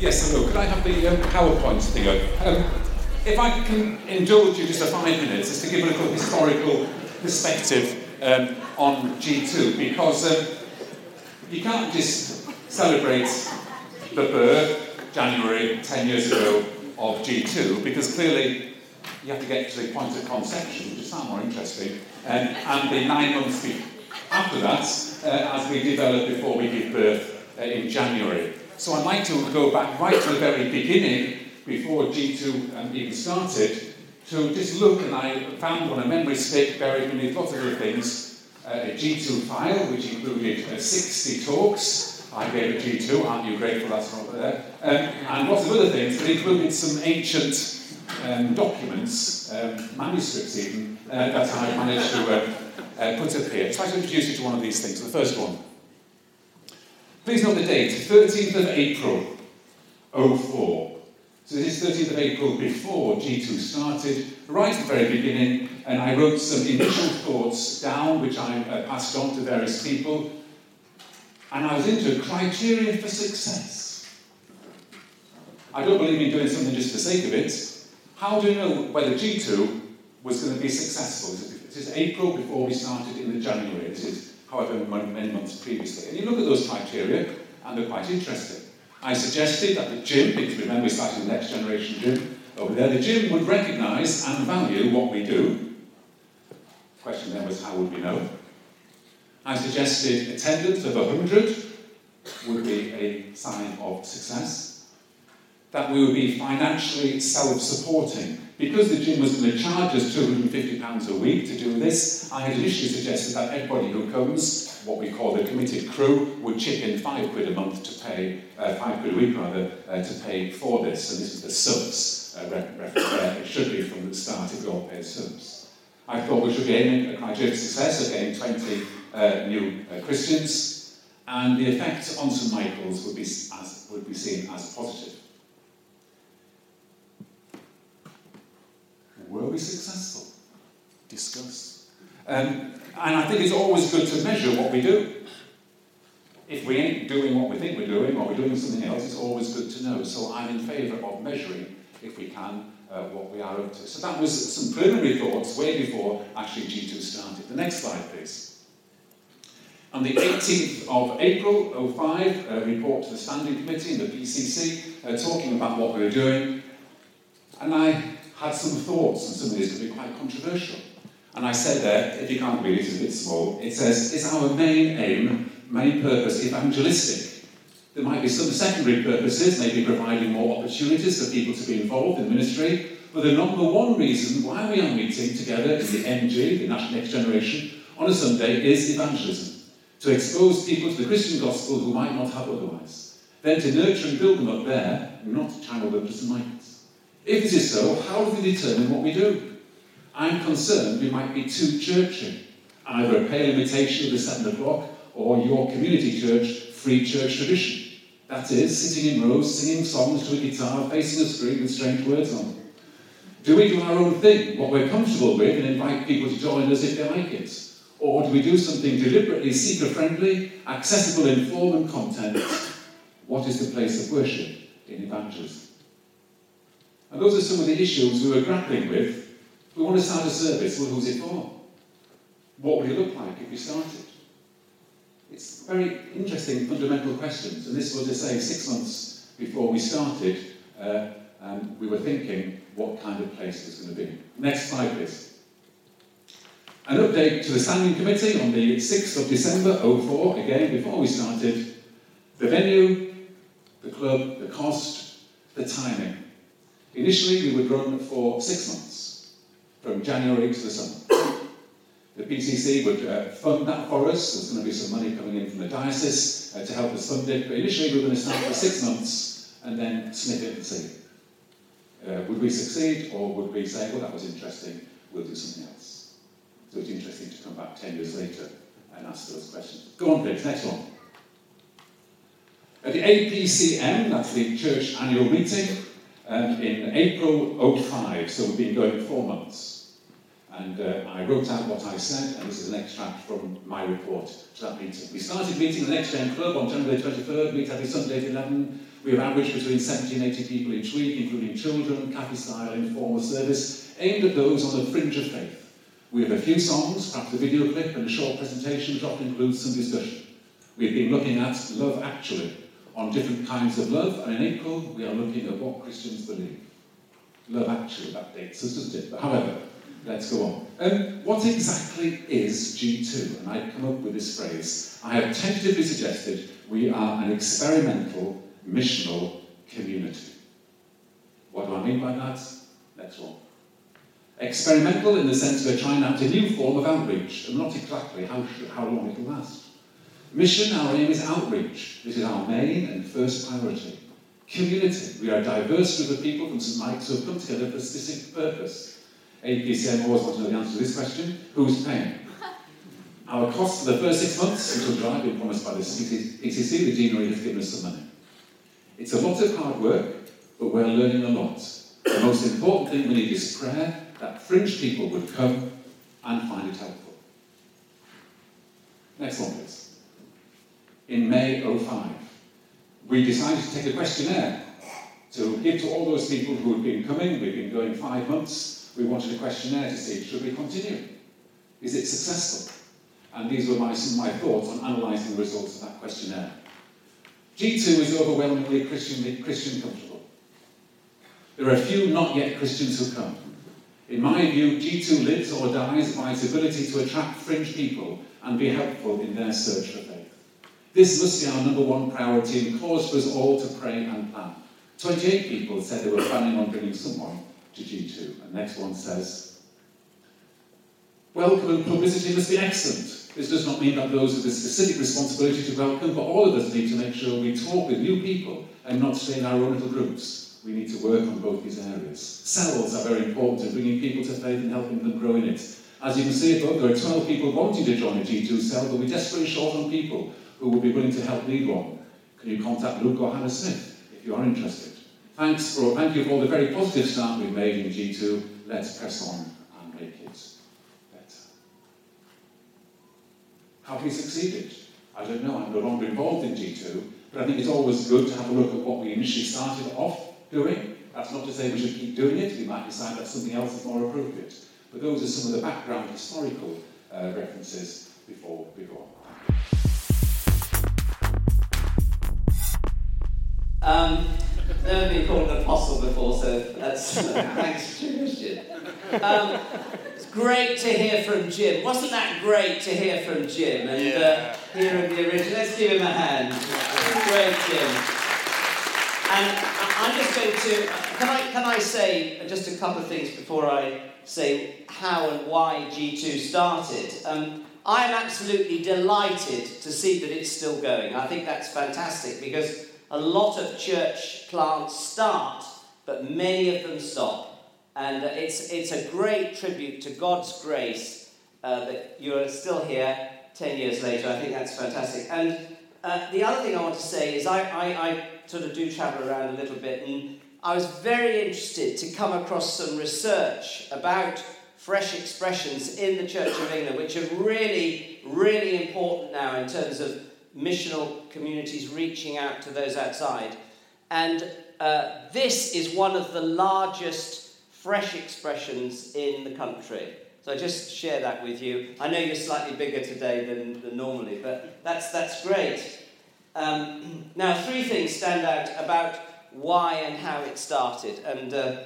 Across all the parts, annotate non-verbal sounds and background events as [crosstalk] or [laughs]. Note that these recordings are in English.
Yes, I hello. Could I have the um, PowerPoint thing? Um, if I can indulge you just for five minutes, just to give a little historical perspective um, on G2, because um, you can't just celebrate the birth, January 10 years ago, of G2, because clearly you have to get to the point of conception, which is far more interesting, um, and the nine months after that, uh, as we develop before we give birth uh, in January. So I'd like to go back right to the very beginning, before G2 um, even started, to just look, and I found on a memory stick buried beneath lots of other things, uh, a G2 file, which included uh, 60 talks. I gave a G2, aren't you grateful that's not there? Um, and lots of other things, but included some ancient um, documents, um, manuscripts even, uh, that I managed to uh, uh, put up here. Try to introduce you to one of these things. The first one. Please note the date, 13th of April, 04. So this is 13th of April before G2 started, right at the very beginning, and I wrote some initial thoughts down, which I uh, passed on to various people, and I was into criteria for success. I don't believe in doing something just for the sake of it. How do you know whether G2 was going to be successful? This is April before we started in the January. This is however many months previously. And you look at those criteria, and they're quite interesting. I suggested that the gym, because remember we started the next generation gym over there, the gym would recognise and value what we do. The question then was how would we know? I suggested attendance of 100 would be a sign of success that we would be financially self-supporting. Because the gym was going to charge us £250 a week to do this, I had initially suggested that everybody who comes, what we call the committed crew, would chip in five quid a month to pay, uh, five quid a week rather, uh, to pay for this. And this is the subs uh, reference there. It should be from the start if we all pay subs. I thought we should be aiming at criteria of success of getting 20 uh, new uh, Christians, and the effect on St Michael's would be, as, would be seen as positive. Were we successful? Discuss. Um, and I think it's always good to measure what we do. If we ain't doing what we think we're doing, or we're doing something else, it's always good to know. So I'm in favour of measuring, if we can, uh, what we are up to. So that was some preliminary thoughts way before actually G2 started. The next slide, please. On the 18th of April 05, a report to the Standing Committee and the PCC uh, talking about what we were doing. And I had some thoughts, and some of these could be quite controversial. And I said there, if you can't read it, it's a bit small, it says, is our main aim, main purpose evangelistic? There might be some secondary purposes, maybe providing more opportunities for people to be involved in ministry, but the number one reason why we are meeting together in the NG, the National Next Generation, on a Sunday is evangelism. To expose people to the Christian gospel who might not have otherwise. Then to nurture and build them up there, not to channel them to St. Michael's. If it is so, how do we determine what we do? I'm concerned we might be too churchy, either a pale imitation of the seven o'clock or your community church free church tradition. That is, sitting in rows, singing songs to a guitar, facing a screen with strange words on. Do we do our own thing, what we're comfortable with, and invite people to join us if they like it? Or do we do something deliberately seeker friendly, accessible in form and content? What is the place of worship in evangelism? And those are some of the issues we were grappling with. We want to start a service. Well, who's it for? What would it look like if we started? It's very interesting, fundamental questions. And this was to say, six months before we started, uh, um, we were thinking what kind of place it was going to be. Next slide, please. An update to the Standing Committee on the 6th of December 04, again, before we started. The venue, the club, the cost, the timing. Initially, we would run for six months, from January to the summer. The PCC would uh, fund that for us. There's going to be some money coming in from the diocese uh, to help us fund it. But initially, we were going to start for six months and then sniff it and see. Uh, would we succeed, or would we say, well, that was interesting, we'll do something else? So it's interesting to come back 10 years later and ask those questions. Go on, please, next one. At the APCM, that's the church annual meeting, um, in April 05, so we've been going four months. And uh, I wrote out what I said, and this is an extract from my report to that meeting. We started meeting the Next Gen Club on January 23rd, meet every Sunday at 11. We have averaged between 70 and 80 people each week, including children, cafe style, informal service, aimed at those on the fringe of faith. We have a few songs, perhaps a video clip, and a short presentation which often includes some discussion. We've been looking at Love Actually, on different kinds of love, and in April we are looking at what Christians believe. Love Actually, that dates us, doesn't it? But however, let's go on. Um, what exactly is G2? And I've come up with this phrase. I have tentatively suggested we are an experimental missional community. What do I mean by that? Next one. Experimental in the sense we're trying out a new form of outreach, and not exactly how, how long it'll last. Mission, our aim is outreach. This is our main and first priority. Community. We are a diverse group of people from St Mike's who have come together for a specific purpose. APCM always want to know the answer to this question. Who's paying? [laughs] Our cost for the first six months, which will drive, been promised by the PCC, the deanery has given us some money. It's a lot of hard work, but we're learning a lot. The most important thing we need is prayer that fringe people would come and find it helpful. Next one, please in May 05. We decided to take a questionnaire to give to all those people who had been coming. We've been going five months. We wanted a questionnaire to see should we continue? Is it successful? And these were my, some of my thoughts on analysing the results of that questionnaire. G2 is overwhelmingly Christian, Christian comfortable. There are a few not yet Christians who come. In my view, G2 lives or dies by its ability to attract fringe people and be helpful in their search for faith. This must be our number one priority and cause for us all to pray and plan. 28 people said they were planning on bringing someone to G2. And next one says, Welcome and publicity must be excellent. This does not mean that those with a specific responsibility to welcome, but all of us need to make sure we talk with new people and not stay in our own little groups. We need to work on both these areas. Cells are very important in bringing people to faith and helping them grow in it. As you can see above, there are 12 people wanting to join a G2 cell, but we're desperately short on people who would be willing to help lead one, can you contact Luke or Hannah Smith if you are interested? Thanks for, thank you for all the very positive start we've made in G2. Let's press on and make it better. Have we succeeded? I don't know, I'm no longer involved in G2, but I think it's always good to have a look at what we initially started off doing. That's not to say we should keep doing it, we might decide that something else is more appropriate. But those are some of the background historical uh, references before, we before. Um, never been called an apostle before, so that's [laughs] thanks to Christian. Um, it's great to hear from Jim. Wasn't that great to hear from Jim and yeah. uh, hear of the original? Let's give him a hand. Great, Jim. And I'm just going to can I can I say just a couple of things before I say how and why G2 started. Um, I am absolutely delighted to see that it's still going. I think that's fantastic because a lot of church plants start, but many of them stop. And uh, it's, it's a great tribute to God's grace uh, that you're still here 10 years later. I think that's fantastic. And uh, the other thing I want to say is I, I, I sort of do travel around a little bit, and I was very interested to come across some research about fresh expressions in the Church of England, which are really, really important now in terms of missional communities reaching out to those outside. And uh, this is one of the largest fresh expressions in the country. So I just share that with you. I know you're slightly bigger today than, than normally, but that's, that's great. Um, [clears throat] now, three things stand out about why and how it started. And uh,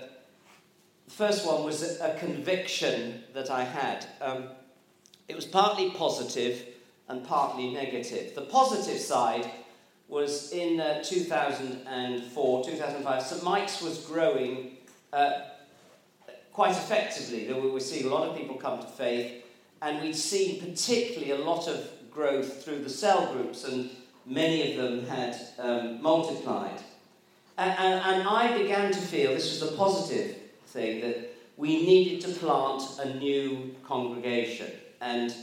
the first one was a, a conviction that I had. Um, it was partly positive, and partly negative. The positive side was in uh, 2004, 2005, St Mike's was growing uh, quite effectively. We were seeing a lot of people come to faith, and we'd seen particularly a lot of growth through the cell groups, and many of them had um, multiplied. And, and, and I began to feel this was the positive thing that we needed to plant a new congregation. And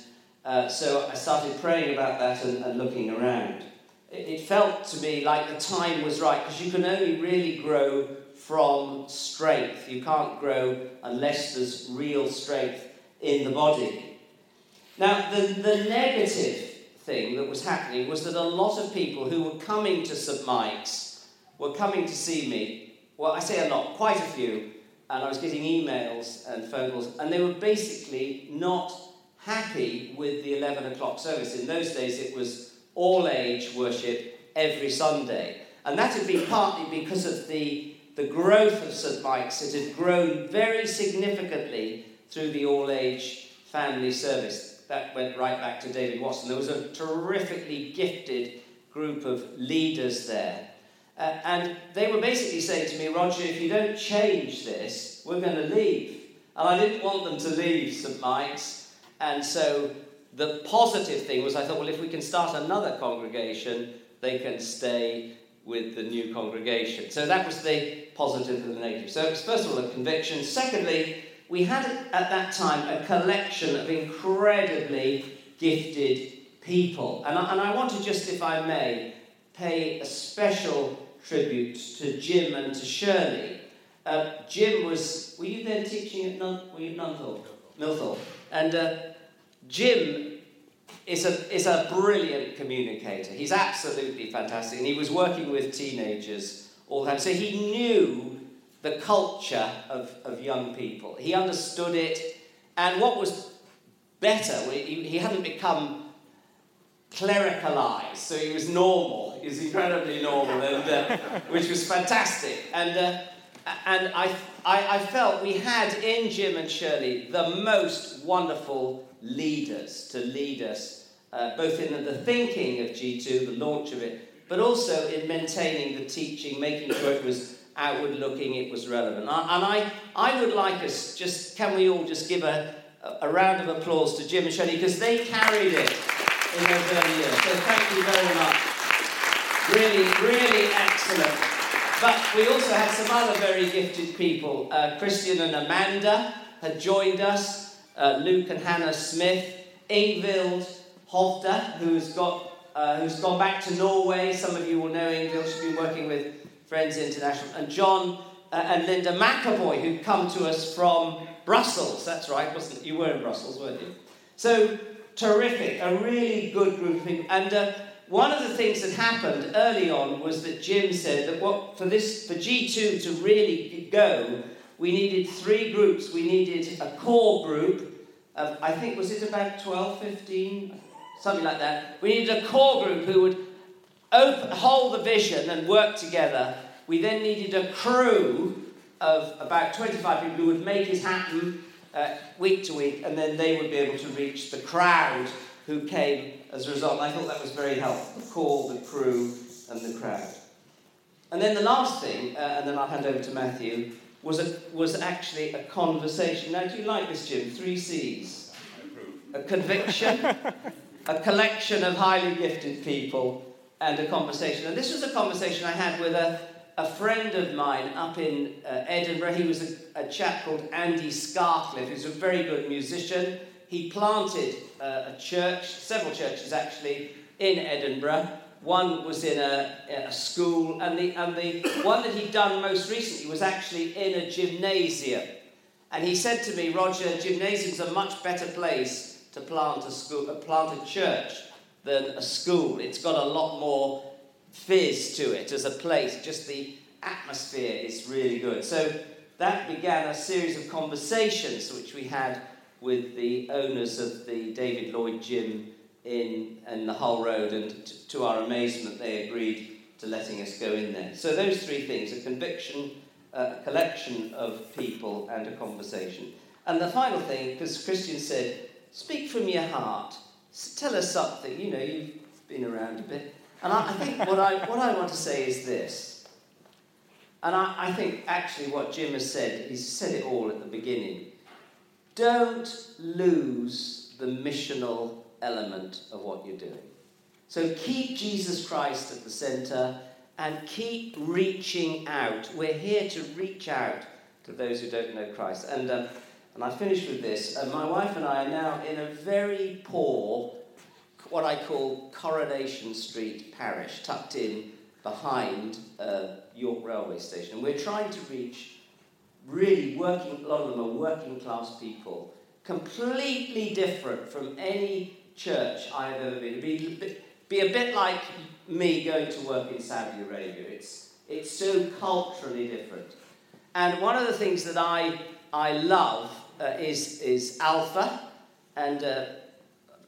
uh, so I started praying about that and, and looking around. It, it, felt to me like the time was right because you can only really grow from strength. You can't grow unless there's real strength in the body. Now, the, the negative thing that was happening was that a lot of people who were coming to St. Mike's were coming to see me. Well, I say a lot, quite a few, and I was getting emails and phone calls, and they were basically not happy with the 11 o'clock service. In those days, it was all age worship every Sunday. And that had been partly because of the, the growth of St. Mike's. It had grown very significantly through the all age family service. That went right back to David Watson. There was a terrifically gifted group of leaders there. Uh, and they were basically saying to me, Roger, if you don't change this, we're going to leave. And I didn't want them to leave St. Mike's. And so the positive thing was I thought, well, if we can start another congregation, they can stay with the new congregation. So that was the positive and the negative. So it was first of all a conviction. Secondly, we had at that time a collection of incredibly gifted people. And I, and I want to just, if I may, pay a special tribute to Jim and to Shirley. Uh, Jim was, were you then teaching at Nun, were you Nunthorpe? Millthorpe. And uh, Jim is a, is a brilliant communicator. He's absolutely fantastic. And he was working with teenagers all the time. So he knew the culture of, of young people. He understood it. And what was better, he, he hadn't become clericalized, so he was normal. He was incredibly normal, and, uh, which was fantastic. And, uh, and I, I, I felt we had in Jim and Shirley the most wonderful leaders to lead us uh, both in the thinking of G2, the launch of it, but also in maintaining the teaching, making sure it was outward looking, it was relevant. And I, I would like us, just can we all just give a, a round of applause to Jim and Shirley, because they carried it in those early years. So thank you very much. Really, really excellent. But we also had some other very gifted people. Uh, Christian and Amanda had joined us, uh, Luke and Hannah Smith, Ingvild, Hovda, who's, got, uh, who's gone back to Norway. Some of you will know Ingvild. She's been working with Friends International. And John uh, and Linda McAvoy, who come to us from Brussels. That's right, wasn't it? You were in Brussels, weren't you? So terrific, a really good group of people. And uh, one of the things that happened early on was that Jim said that what for this for G2 to really go, we needed three groups. We needed a core group of I think was it about 12, 15, something like that. We needed a core group who would open, hold the vision and work together. We then needed a crew of about 25 people who would make it happen uh, week to week, and then they would be able to reach the crowd who came as a result. And I thought that was very helpful the core, the crew, and the crowd. And then the last thing, uh, and then I'll hand over to Matthew, was, a, was actually a conversation. Now, do you like this, Jim? Three C's. A conviction, a collection of highly gifted people and a conversation. And this was a conversation I had with a, a friend of mine up in uh, Edinburgh. He was a, a, chap called Andy Scarcliffe, who's a very good musician. He planted uh, a church, several churches actually, in Edinburgh. One was in a, a school, and the, and the one that he'd done most recently was actually in a gymnasium. And he said to me, Roger, gymnasium's a much better place to plant a school, uh, plant a church than a school. It's got a lot more fizz to it as a place. Just the atmosphere is really good. So that began a series of conversations which we had with the owners of the David Lloyd Gym in, in the Hull Road, and t- to our amazement, they agreed to letting us go in there. So those three things: a conviction, uh, a collection of people, and a conversation. And the final thing, because Christian said Speak from your heart. Tell us something. You know, you've been around a bit. And I, I think what I, what I want to say is this. And I, I think actually what Jim has said, he's said it all at the beginning. Don't lose the missional element of what you're doing. So keep Jesus Christ at the center and keep reaching out. We're here to reach out to those who don't know Christ. And uh, and I finish with this. Uh, my wife and I are now in a very poor, what I call Coronation Street parish, tucked in behind uh, York Railway Station. And we're trying to reach really working, a lot of them are working class people completely different from any church I've ever been. Be, be a bit like me going to work in Saudi Arabia. It's, it's so culturally different. And one of the things that I, I love uh, is, is Alpha, and uh,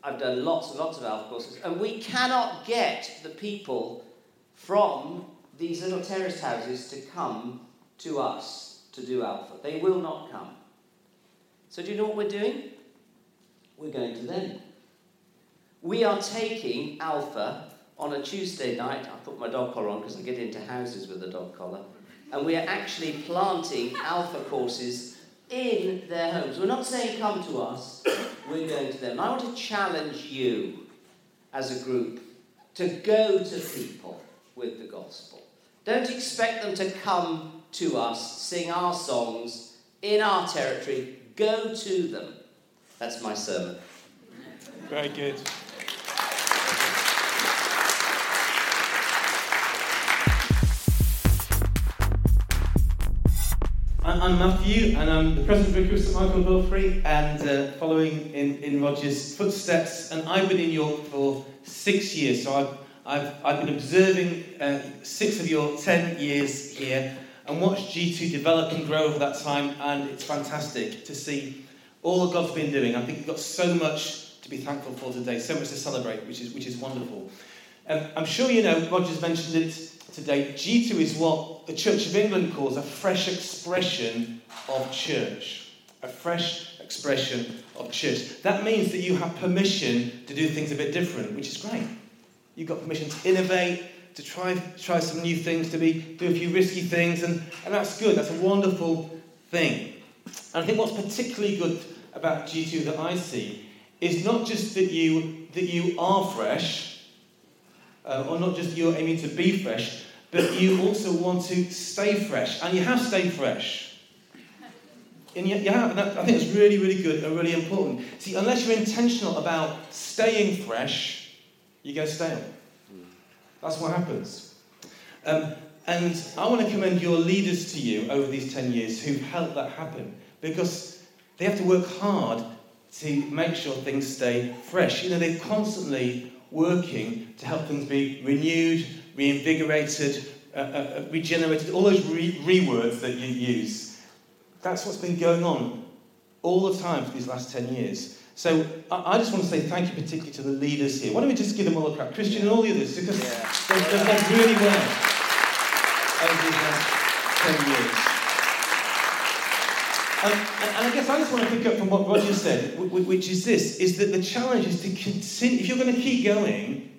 I've done lots and lots of Alpha courses, and we cannot get the people from these little terrace houses to come to us to do Alpha. They will not come. So, do you know what we're doing? We're going to them. We are taking Alpha on a Tuesday night. I put my dog collar on because I get into houses with a dog collar. And we are actually planting Alpha courses in their homes. We're not saying come to us, we're going to them. I want to challenge you as a group to go to people with the gospel. Don't expect them to come to us, sing our songs in our territory. Go to them. That's my sermon. Very good. I'm Matthew, and I'm the vicar of St Michael Belfrey, and uh, following in, in Roger's footsteps. And I've been in York for six years, so I've, I've, I've been observing uh, six of your ten years here and watched G2 develop and grow over that time, and it's fantastic to see all that God's been doing. I think we've got so much to be thankful for today, so much to celebrate, which is, which is wonderful. Um, I'm sure you know, Roger's mentioned it today. G2 is what the Church of England calls a fresh expression of church. A fresh expression of church. That means that you have permission to do things a bit different, which is great. You've got permission to innovate, to try, try some new things, to be, do a few risky things, and, and that's good. That's a wonderful thing. And I think what's particularly good about G2 that I see is not just that you, that you are fresh, uh, or not just you're aiming to be fresh, but you also want to stay fresh. And you have stayed fresh. And you, you have, I think it's really, really good and really important. See, unless you're intentional about staying fresh, you go stale. That's what happens. Um, and I want to commend your leaders to you over these 10 years who've helped that happen because they have to work hard to make sure things stay fresh. You know, they're constantly working to help things be renewed, reinvigorated, uh, uh, uh regenerated, all those re, re words that you use. That's what's been going on all the time for these last 10 years. So I, just want to say thank you particularly to the leaders here. Why don't we just give them all a clap? Christian and all the others, because yeah. they've, they've done really well over these last 10 years. And, and, I guess I just want to pick up from what Roger said, which is this, is that the challenge is to continue, if you're going to keep going,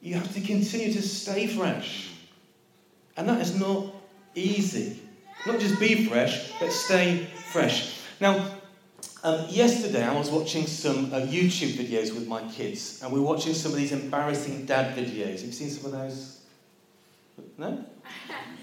you have to continue to stay fresh. And that is not easy. Not just be fresh, but stay fresh. Now, um, yesterday, I was watching some uh, YouTube videos with my kids, and we were watching some of these embarrassing dad videos. Have you seen some of those? No? [laughs]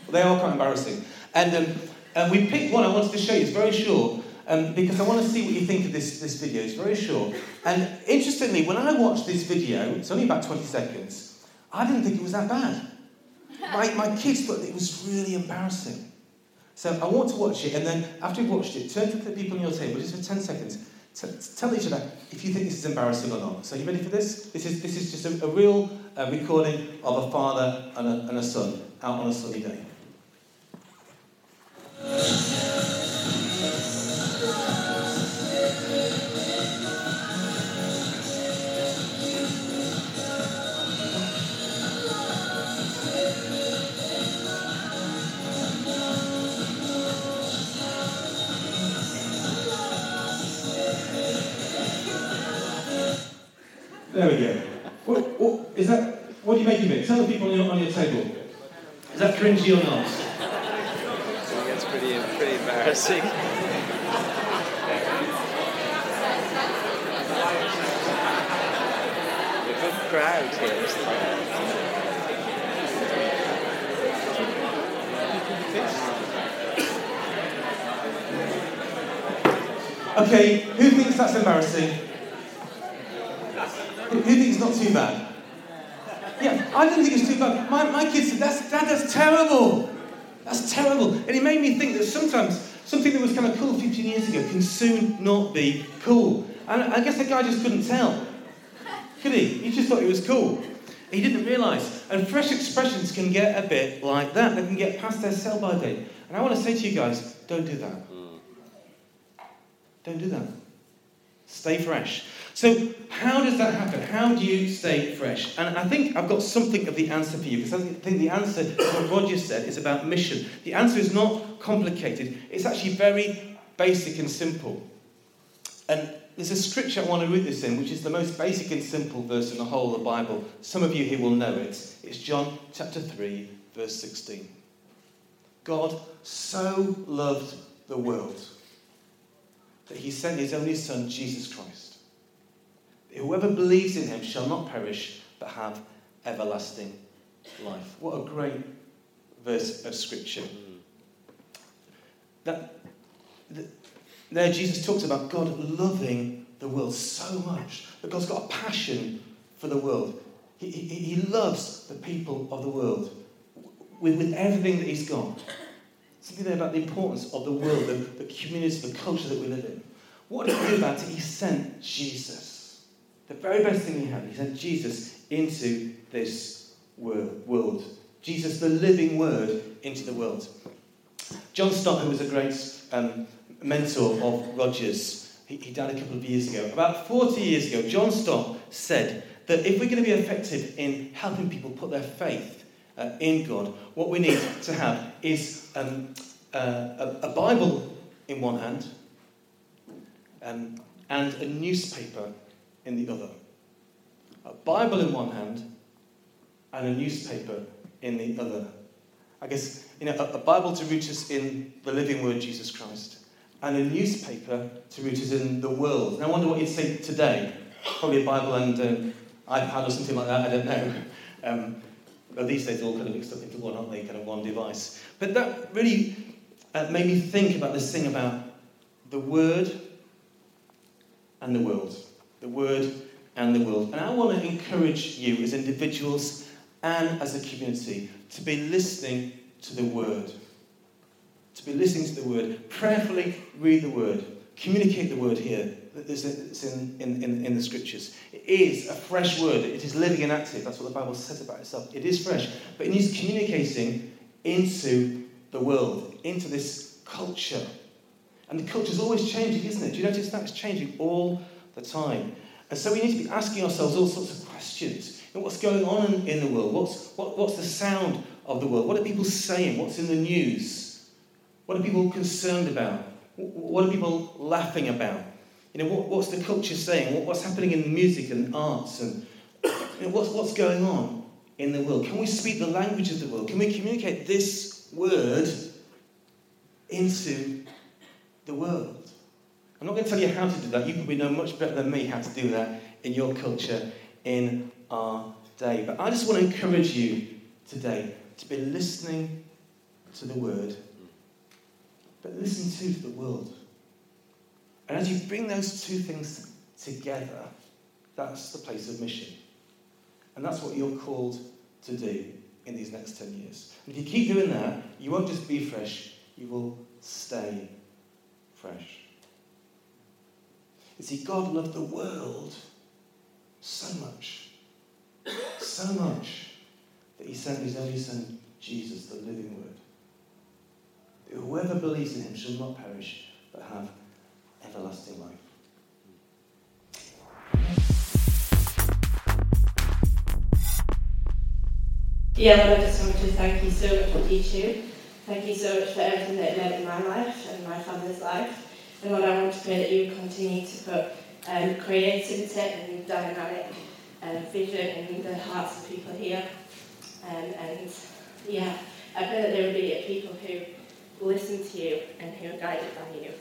Well, they are quite embarrassing. And, um, and we picked one I wanted to show you. It's very short, um, because I want to see what you think of this, this video. It's very short. And interestingly, when I watched this video, it's only about 20 seconds, I didn't think it was that bad. [laughs] My, my kids thought it was really embarrassing. So I want to watch it, and then after you've watched it, turn to the people on your table just for 10 seconds. T- tell each other if you think this is embarrassing or not. So, are you ready for this? This is, this is just a, a real uh, recording of a father and a, and a son out on a sunny day. Is or not? It's pretty, pretty embarrassing. a good crowd here? Okay, who thinks that's embarrassing? Who thinks it's not too bad? I didn't think it's too bad. My, my kids said, that's, Dad, that's terrible. That's terrible. And it made me think that sometimes, something that was kind of cool 15 years ago can soon not be cool. And I guess the guy just couldn't tell. Could he? He just thought it was cool. He didn't realise. And fresh expressions can get a bit like that. They can get past their sell by date. And I want to say to you guys, don't do that. Mm. Don't do that. Stay fresh. So, how does that happen? How do you stay fresh? And I think I've got something of the answer for you because I think the answer, to what Roger said, is about mission. The answer is not complicated, it's actually very basic and simple. And there's a scripture I want to read this in, which is the most basic and simple verse in the whole of the Bible. Some of you here will know it. It's John chapter 3, verse 16. God so loved the world that he sent his only Son, Jesus Christ. Whoever believes in him shall not perish, but have everlasting life. What a great verse of Scripture. That, that, there, Jesus talks about God loving the world so much that God's got a passion for the world. He, he, he loves the people of the world with, with everything that He's got. Something there about the importance of the world, the, the community, the culture that we live in. What did he do about it? He sent Jesus. The very best thing he had, he sent Jesus into this world. Jesus, the living word, into the world. John Stott, who was a great um, mentor of Roger's, he, he died a couple of years ago. About 40 years ago, John Stott said that if we're going to be effective in helping people put their faith uh, in God, what we need to have is um, uh, a, a, Bible in one hand um, and a newspaper in the other. A Bible in one hand and a newspaper in the other. I guess, you know, a, a Bible to root us in the living word, Jesus Christ, and a newspaper to root us in the world. And I wonder what you'd say today. Probably a Bible and an iPad or something like that, I don't know. Um, well, these days they're all kind of mixed up into one, aren't they? Kind of one device. But that really uh, made me think about this thing about the Word and the world. The Word and the world. And I want to encourage you as individuals and as a community to be listening to the Word. To be listening to the Word. Prayerfully read the Word. Communicate the Word here that's in, in, in, in the Scriptures. It is a fresh Word. It is living and active. That's what the Bible says about itself. It is fresh. But it needs communicating into the world, into this culture. And the culture is always changing, isn't it? Do you notice that? It's changing all the time. And so we need to be asking ourselves all sorts of questions. You know, what's going on in, the world? What's, what, what's the sound of the world? What are people saying? What's in the news? What are people concerned about? What are people laughing about? You know, what, what's the culture saying? What, what's happening in music and arts? And you know, what's, what's going on in the world? Can we speak the language of the world? Can we communicate this word into the world? I'm not going to tell you how to do that. You probably know much better than me how to do that in your culture, in our day. But I just want to encourage you today to be listening to the word, but listen too to the world. And as you bring those two things together, that's the place of mission. And that's what you're called to do in these next 10 years. And if you keep doing that, you won't just be fresh, you will stay fresh. You see, God loved the world so much, so much, that he sent his only son, Jesus, the living word. Whoever believes in him shall not perish, but have everlasting life. Yeah, well, I just wanted to thank you so much for teaching. Thank you so much for everything that you meant in my life and my family's life. And Lord, I want to pray that you continue to put um, creativity and dynamic um, vision in the hearts of people here. Um, and yeah, I pray that there will be people who listen to you and who are guided by you.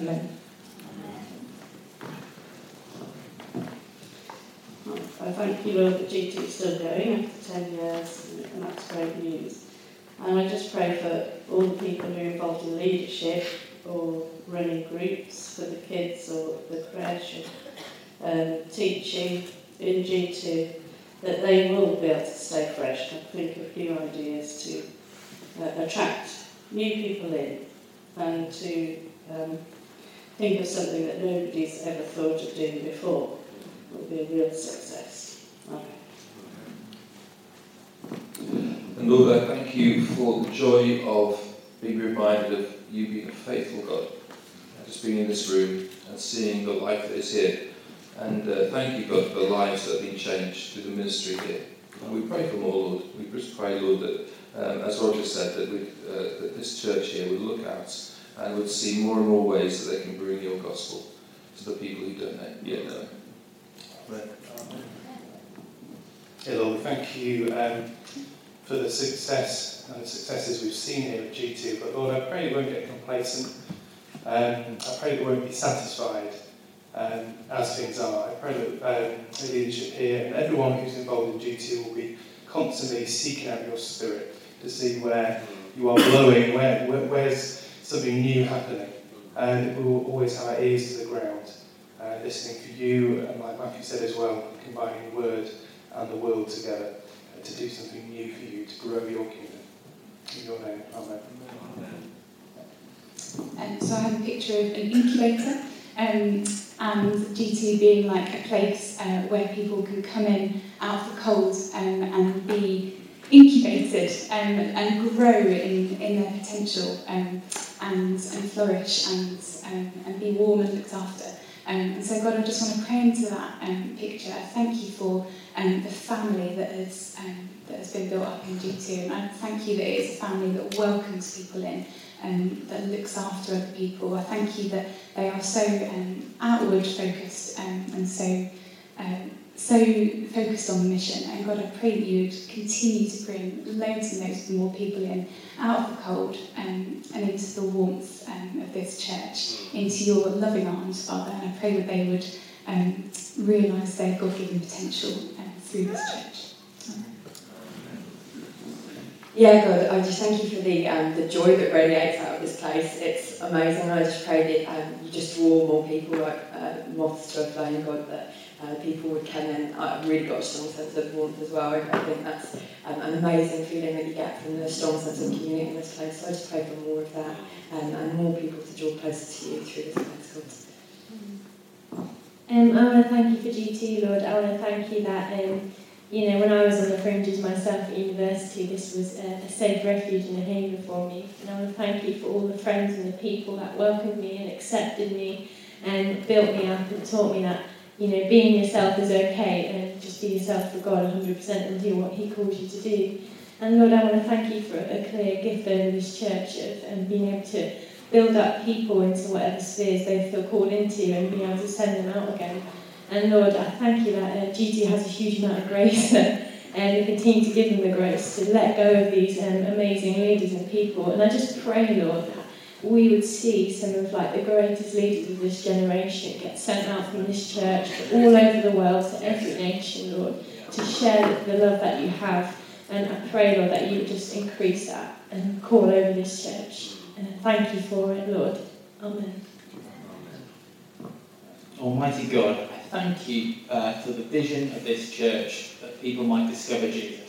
Amen. I thank you, Lord, that G2 is still going after 10 years, and that's great news. And I just pray for all the people who are involved in leadership or running groups for the kids or the creche um, teaching in G2 that they will be able to stay fresh and think of new ideas to uh, attract new people in and to um, think of something that nobody's ever thought of doing before will be a real success. Amen. And I thank you for the joy of being reminded of you being a faithful God, just being in this room and seeing the life that is here. And uh, thank you, God, for the lives that have been changed through the ministry here. And we pray for more, Lord. We just pray, Lord, that, um, as Roger said, that, we, uh, that this church here would look out and would see more and more ways that they can bring your gospel to the people who don't know, yet know. Yeah, Lord, thank you um, for the success and the successes we've seen here at G2. But Lord, I pray you won't get complacent. Um, I pray you won't be satisfied um, as things are. I pray that um, the leadership here and everyone who's involved in G2 will be constantly seeking out your spirit to see where you are blowing, where, where where's something new happening. And we will always have our ears to the ground, uh, listening for you, and like Matthew said as well, combining the word and the world together uh, to do something new for you, to grow your kingdom. In your name, Amen. Um, so I have a picture of an incubator um, and G2 being like a place uh, where people can come in out of the cold um, and be incubated um, and grow in, in their potential um, and, and flourish and, um, and be warm and looked after. Um, and so God, I just want to pray into that um, picture. Thank you for um, the family that has, um, that has been built up in G2 and I thank you that it is a family that welcomes people in um, that looks after other people. I thank you that they are so um, outward focused and so so focused on the mission. And God, I pray that you would continue to bring loads and loads more people in out of the cold um, and into the warmth um, of this church, into your loving arms, Father. And I pray that they would um, realise their God-given potential um, through this church. Yeah, God, I just thank you for the um, the joy that radiates out of this place. It's amazing. I just pray that um, you just draw more people like uh, moths to a flame, God, that uh, people would come in. I've really got a strong sense of warmth as well. I think that's um, an amazing feeling that you get from the strong sense of community in this place. So I just pray for more of that um, and more people to draw closer to you through this place. Um, I want to thank you for G2, Lord. I want to thank you that, um, you know, when I was on the fringes myself at university, this was a, a safe refuge and a haven for me. And I want to thank you for all the friends and the people that welcomed me and accepted me and built me up and taught me that, you know, being yourself is okay and just be yourself for God 100% and do what He calls you to do. And Lord, I want to thank you for a clear gift over this church of um, being able to build up people into whatever spheres they feel called into and being able to send them out again. And Lord, I thank you that uh, G2 has a huge amount of grace [laughs] and you continue to give them the grace to let go of these um, amazing leaders and people. And I just pray, Lord, that we would see some of like the greatest leaders of this generation get sent out from this church all over the world, to every nation, Lord, to share the love that you have. And I pray, Lord, that you would just increase that and call over this church. And I thank you for it, Lord. Amen. Almighty God, I thank you uh, for the vision of this church that people might discover Jesus.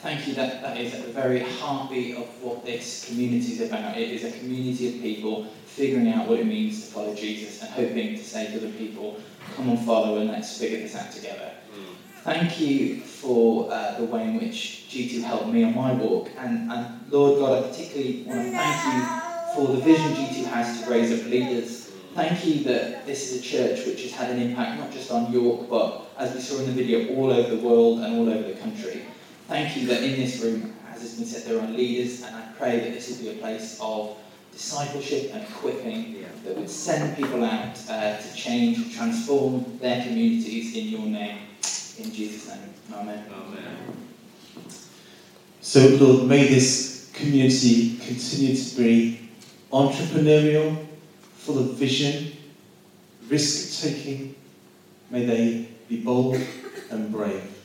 Thank you that that is at the very heartbeat of what this community is about. It is a community of people figuring out what it means to follow Jesus and hoping to say to the people, come on, follow and let's figure this out together. Thank you for uh, the way in which G2 helped me on my walk. And, and Lord God, I particularly want to thank you for the vision G2 has to raise up leaders Thank you that this is a church which has had an impact not just on York, but as we saw in the video, all over the world and all over the country. Thank you that in this room, as has been said, there are leaders, and I pray that this will be a place of discipleship and equipping that would send people out uh, to change, transform their communities in your name. In Jesus' name. Amen. Amen. So, Lord, may this community continue to be entrepreneurial, full of vision, risk taking. May they be bold and brave.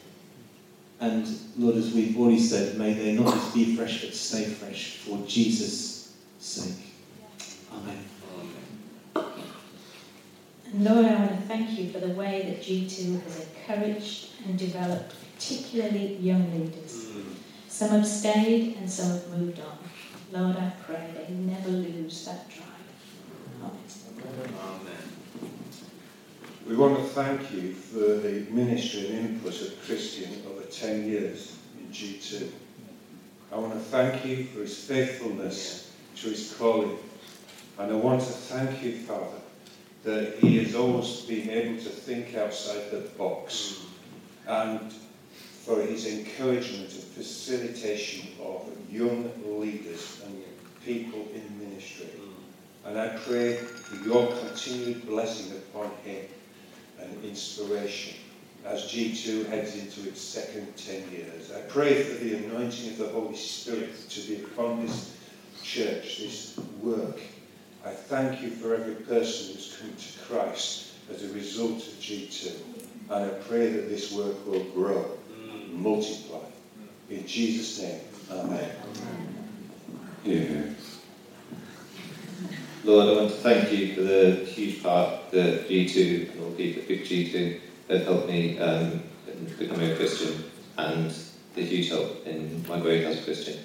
And Lord, as we've already said, may they not just be fresh, but stay fresh for Jesus' sake. Amen. And Lord, I want to thank you for the way that G2 has encouraged and developed particularly young leaders. Some have stayed and some have moved on. Lord, I pray they never lose that drive. Amen. We want to thank you for the ministry and input of Christian over 10 years in G2. I want to thank you for his faithfulness to his calling. And I want to thank you, Father, that he has always been able to think outside the box and for his encouragement and facilitation of young leaders and people in ministry. And I pray for your continued blessing upon him inspiration as G2 heads into its second 10 years. I pray for the anointing of the Holy Spirit to be upon this church, this work. I thank you for every person who's come to Christ as a result of G2. And I pray that this work will grow, multiply. In Jesus' name, Amen. Yeah. Lord, I want to thank you for the huge part that G2 and all people at Big G2 have helped me um, in becoming a Christian and the huge help in my growing as a Christian.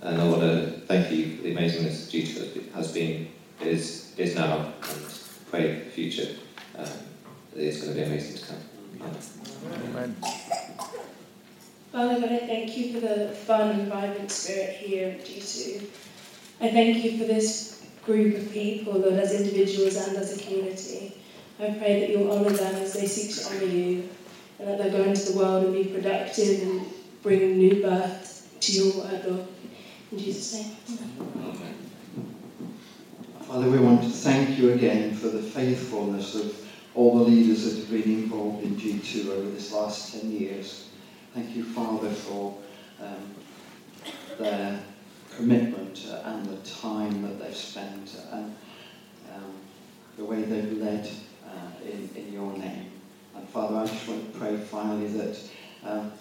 And I want to thank you for the amazingness G2 has been, is, is now, and pray for the future. Um, it's going to be amazing to come. Amen. Father God, I thank you for the fun and vibrant spirit here at G2. I thank you for this group of people, Lord, as individuals and as a community. I pray that you'll honour them as they seek to honour you, and that they'll go into the world and be productive and bring new birth to your word, Lord. In Jesus' name. Amen. Father, we want to thank you again for the faithfulness of all the leaders that have been involved in G2 over this last 10 years. Thank you, Father, for um, their commitment and the time that they've spent and um, the way they've led uh, in, in your name. And Father, I just want to pray finally that um,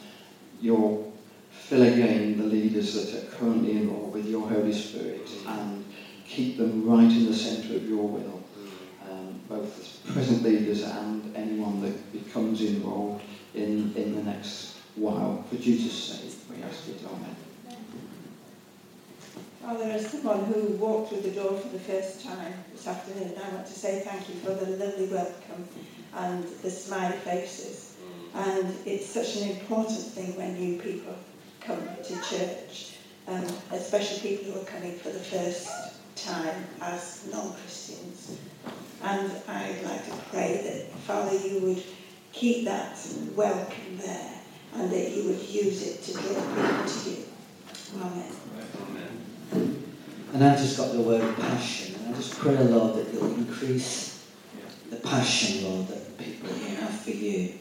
you'll fill again the leaders that are currently in involved with your Holy Spirit and keep them right in the centre of your will, um, both as present leaders and anyone that becomes involved in, in the next while. For Jesus' sake, we ask it. Amen. Father, as someone who walked through the door for the first time this afternoon, I want to say thank you for the lovely welcome and the smiley faces. And it's such an important thing when new people come to church, um, especially people who are coming for the first time as non-Christians. And I'd like to pray that, Father, you would keep that welcome there and that you would use it to draw people to you. Amen. And I've just got the word passion. And I just pray, Lord, that you'll increase the passion, Lord, that the people here have for you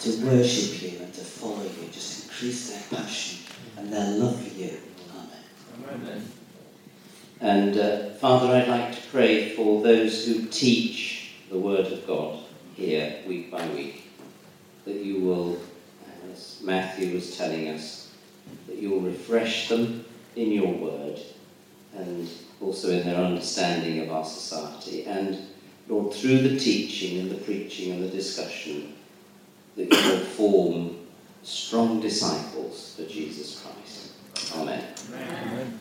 to worship you and to follow you. Just increase their passion and their love for you. Amen. Amen. And uh, Father, I'd like to pray for those who teach the Word of God here week by week, that you will, as Matthew was telling us, that you'll refresh them in your Word and also in their understanding of our society. And Lord, through the teaching and the preaching and the discussion, that you will form strong disciples for Jesus Christ. Amen. Amen.